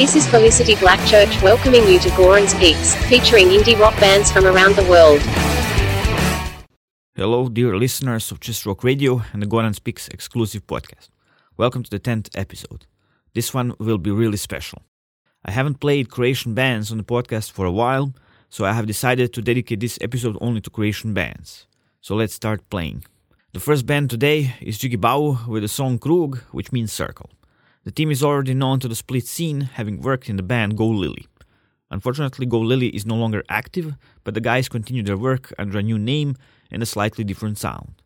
This is Felicity Blackchurch welcoming you to Goran's Picks, featuring indie rock bands from around the world. Hello, dear listeners of Just Rock Radio and the Goran's Picks exclusive podcast. Welcome to the 10th episode. This one will be really special. I haven't played Croatian bands on the podcast for a while, so I have decided to dedicate this episode only to Croatian bands. So let's start playing. The first band today is Jiggy with the song Krug, which means circle. The team is already known to the Split scene, having worked in the band Go Lily. Unfortunately, Go Lily is no longer active, but the guys continue their work under a new name and a slightly different sound.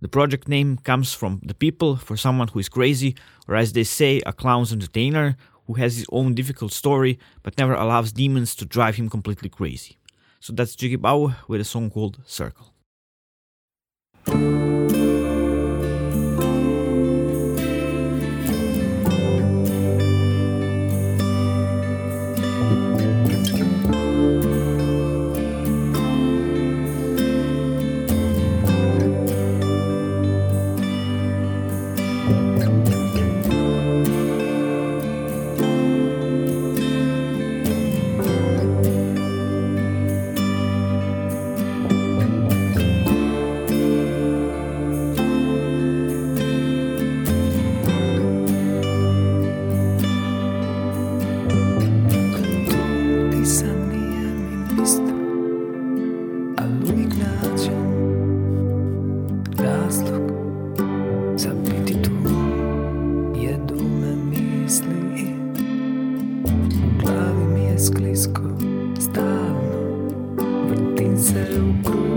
The project name comes from the people for someone who is crazy, or as they say, a clown's entertainer who has his own difficult story but never allows demons to drive him completely crazy. So that's Djigibaoo with a song called Circle. Vrtim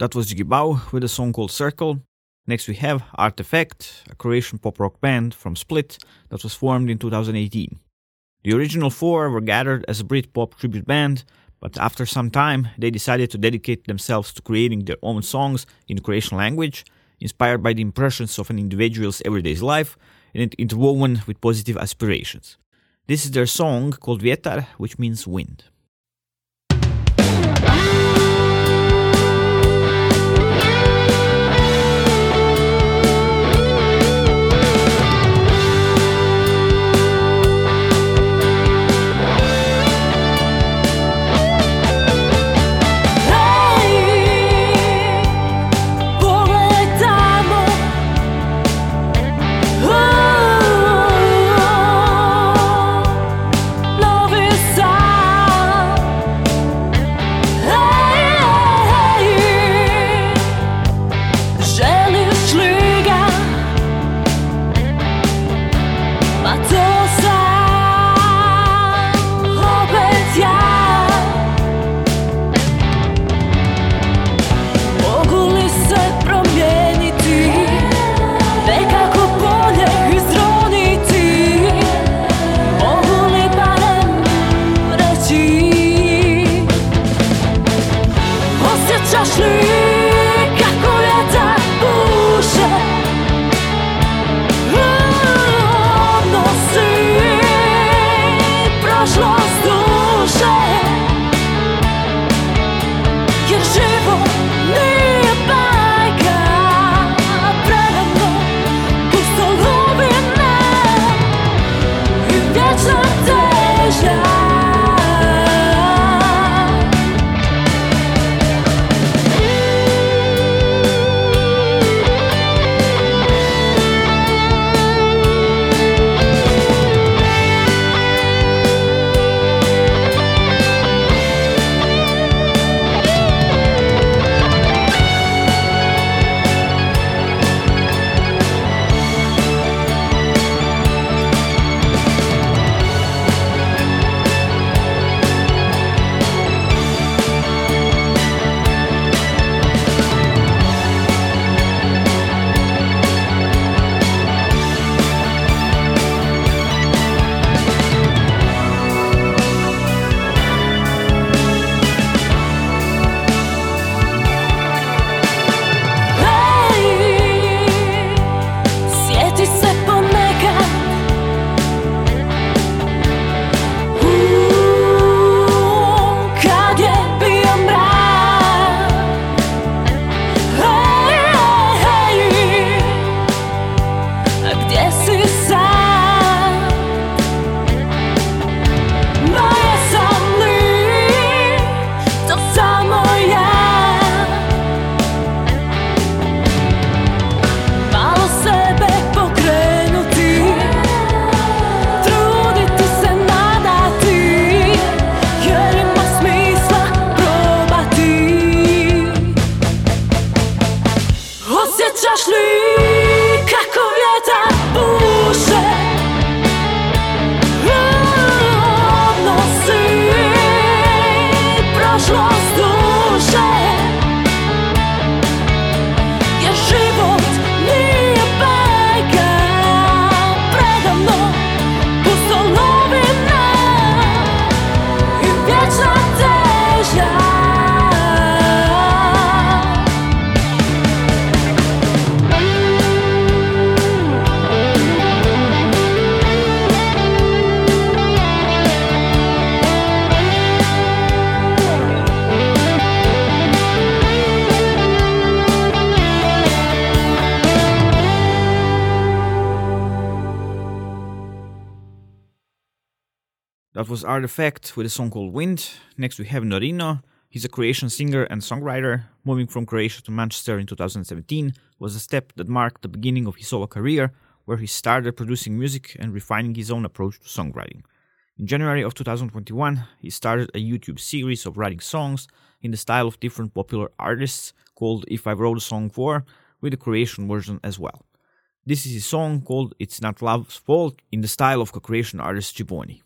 That was Djigibaoo with a song called Circle. Next we have Art Effect, a Croatian pop rock band from Split that was formed in 2018. The original four were gathered as a Britpop tribute band, but after some time they decided to dedicate themselves to creating their own songs in Croatian language, inspired by the impressions of an individual's everyday life and interwoven with positive aspirations. This is their song called Vjetar, which means wind. Was Art Effect with a song called Wind. Next we have Norino. He's a Croatian singer and songwriter. Moving from Croatia to Manchester in 2017 was a step that marked the beginning of his solo career, where he started producing music and refining his own approach to songwriting. In January of 2021, he started a YouTube series of writing songs in the style of different popular artists called If I Wrote a Song For, with a Croatian version as well. This is his song called It's Not Love's Fault in the style of Croatian artist Gibonni.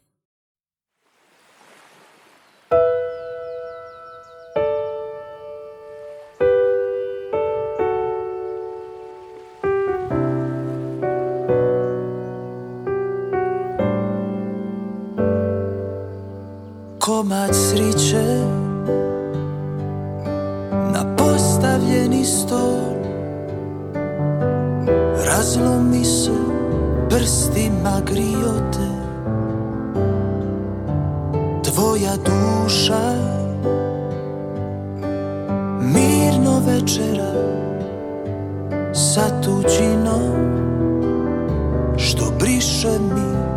Komad sriće Na postavljeni stol. Razlomi se prstima grijote Tvoja duša. Mirno večera Sa tuđinom. Što briše mi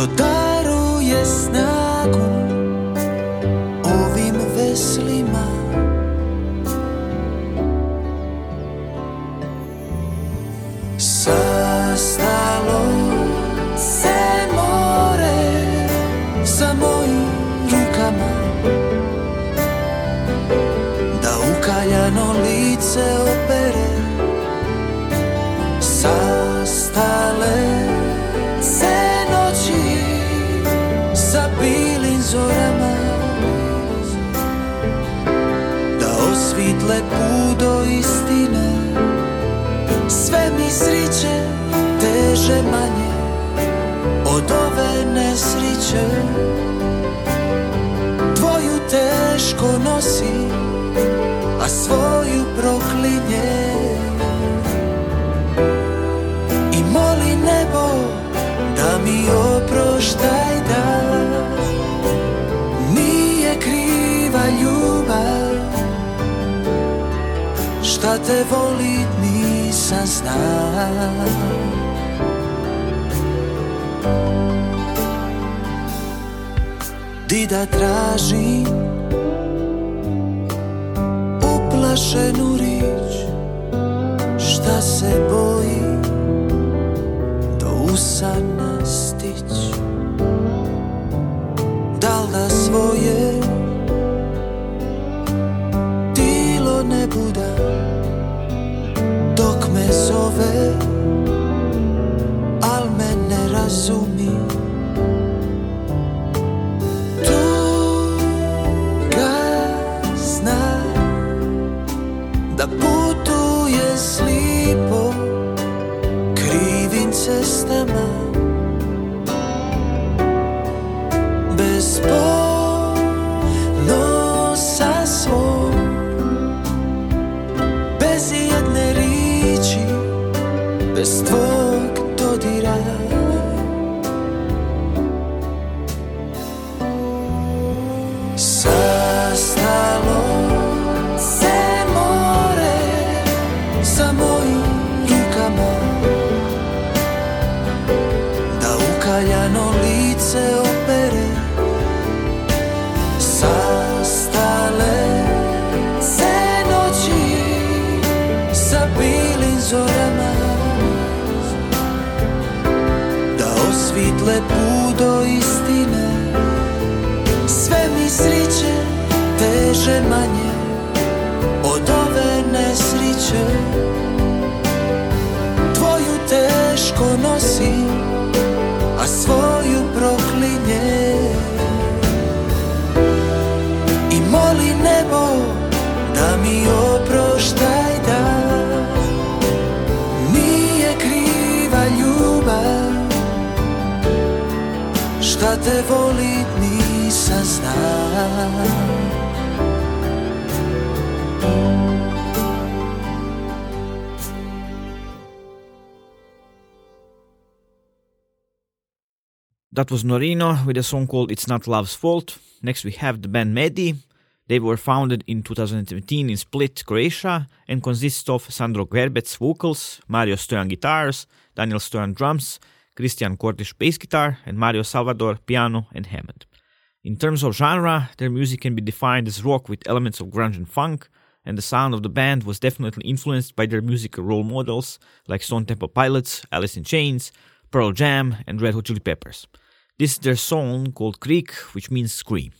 to daruje znaku teško nosi, a svoju proklinje. I moli nebo da mi oproštaj da Nije kriva ljubav. Šta te volit nisam znao. Di da tražim Uplašenu rič Šta se boji Do usana stić? Dal da svoje teže manje Od ove nesriće Tvoju teško nosi A svoju proklinje. I moli nebo da mi oproštaj da Nije kriva ljubav. Šta te volit nisam znao That was Norino with a song called It's Not Love's Fault. Next we have the band Medij. They were founded in 2017 in Split, Croatia, and consist of Sandro Gerbec vocals, Mario Stojan guitars, Daniel Stojan drums, Christian Kortiš bass guitar, and Mario Salvador piano and Hammond. In terms of genre, their music can be defined as rock with elements of grunge and funk, and the sound of the band was definitely influenced by their musical role models like Stone Temple Pilots, Alice in Chains, Pearl Jam, and Red Hot Chili Peppers. This is their song called Krik, which means scream.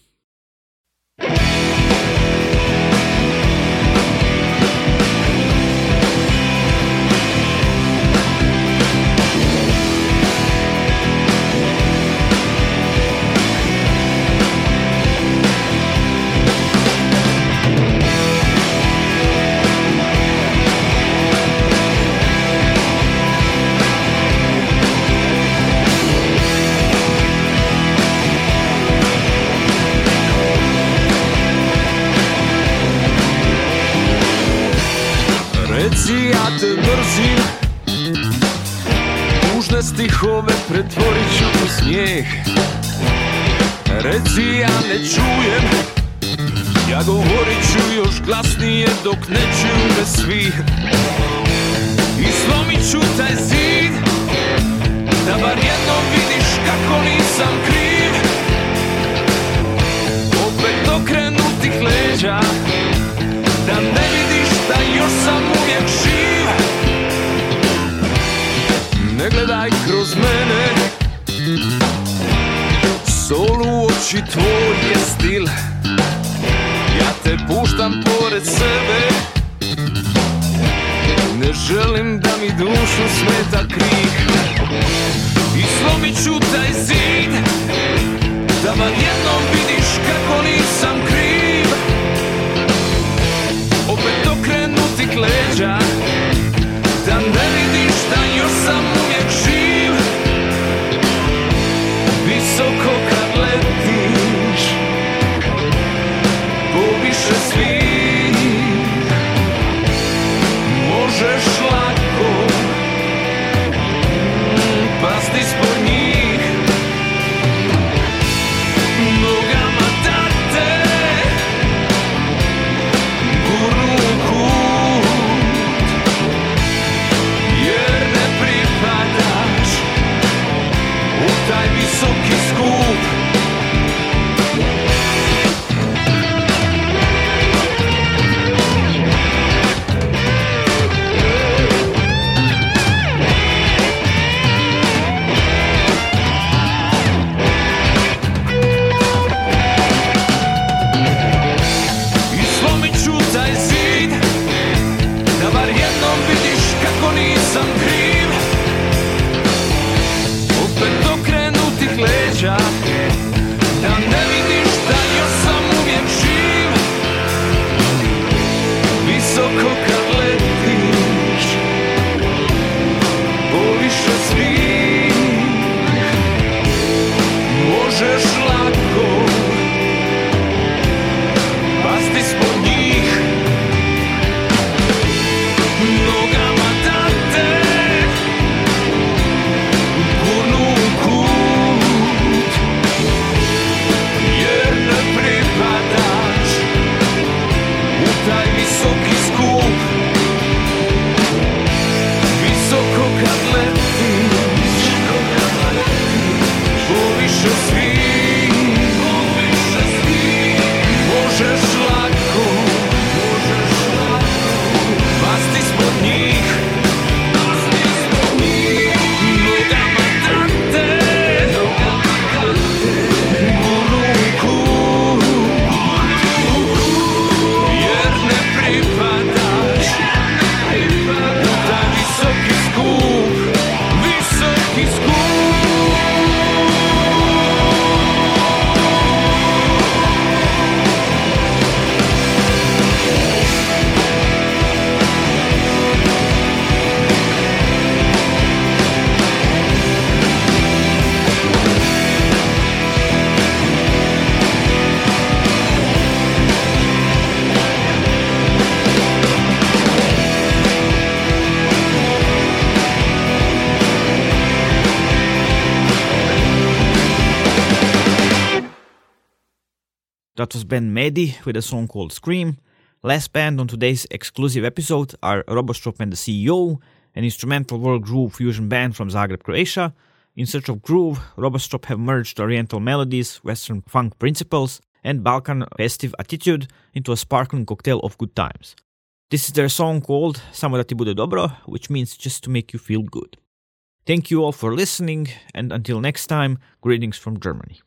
Glasnije dok ne čuju me svi. I slomit ću taj zid Da bar jednom vidiš kako nisam kriv. Opet okrenutih leđa Da ne vidiš da još sam uvijek živ. Ne gledaj kroz mene Sol u oči tvoj puštam pored sebe. Ne želim da mi dušu smeta krik. I slomit ću taj zid Da bar jednom vidiš kako nisam kriv. Opet okrenutih leđa przyszła. Was Medij with a song called Scream. Last band on today's exclusive episode are Robostrop and the CEO, an instrumental world groove fusion band from Zagreb, Croatia. In search of groove, Robostrop have merged Oriental melodies, Western funk principles, and Balkan festive attitude into a sparkling cocktail of good times. This is their song called Samo da ti bude dobro, which means just to make you feel good. Thank you all for listening, and until next time, greetings from Germany.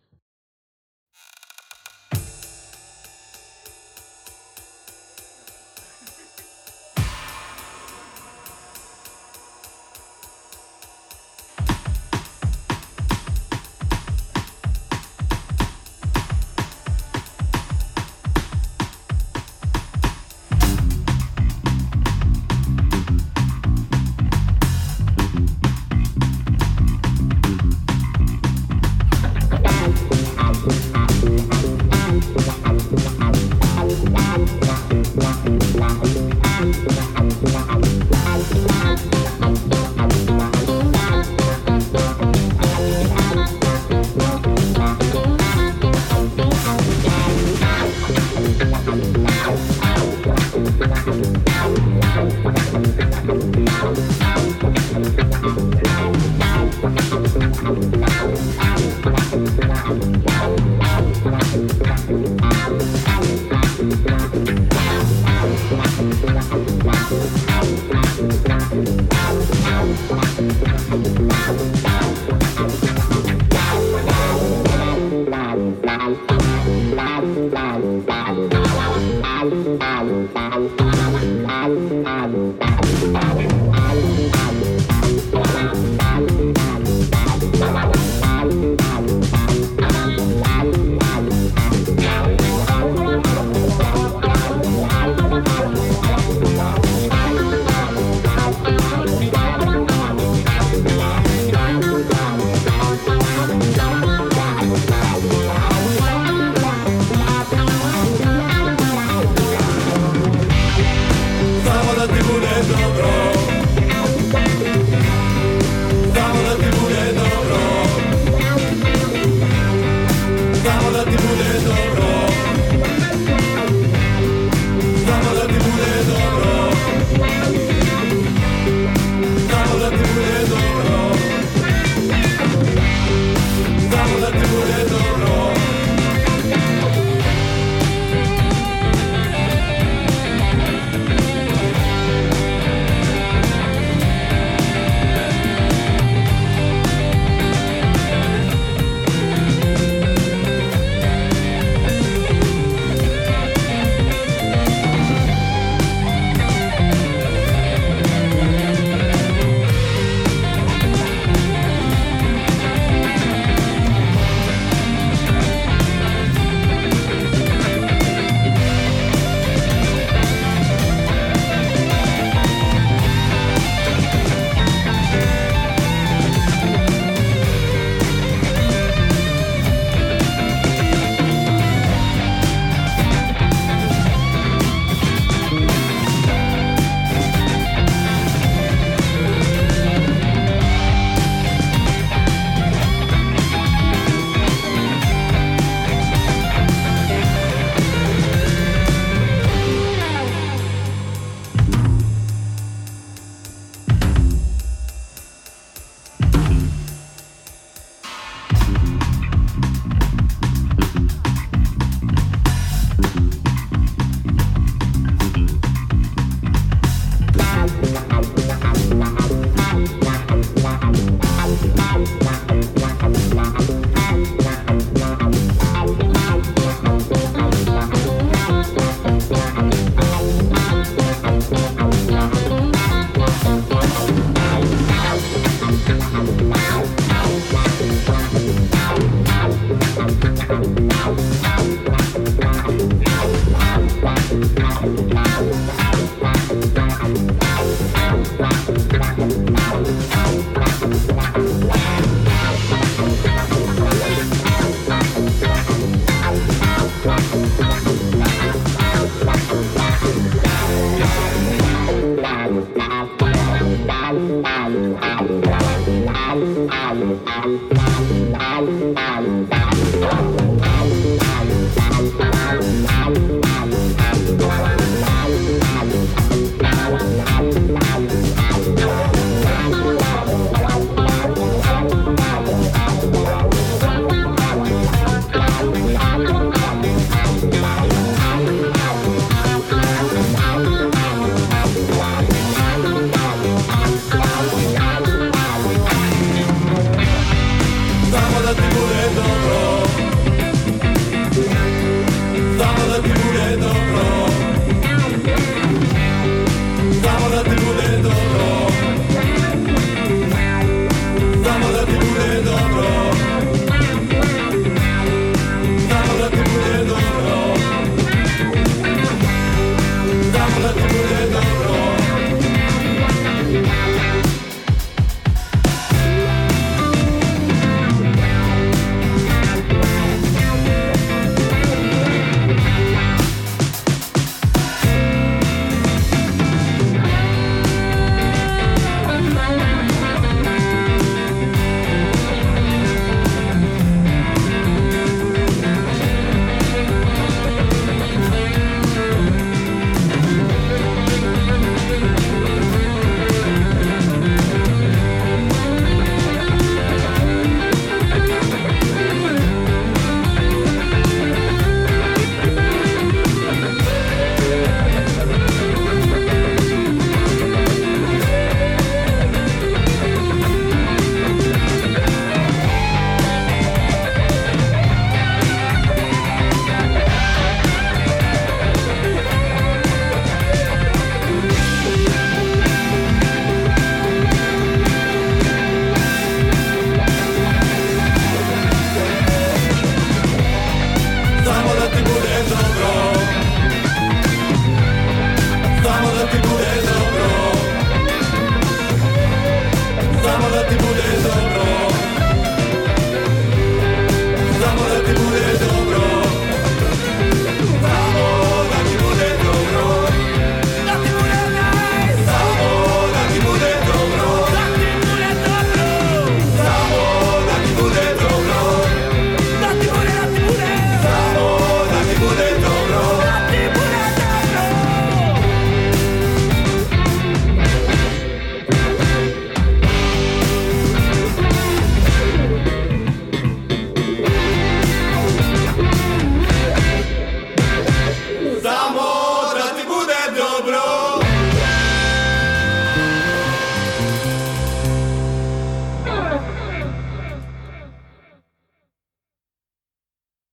Ah, ah, ah,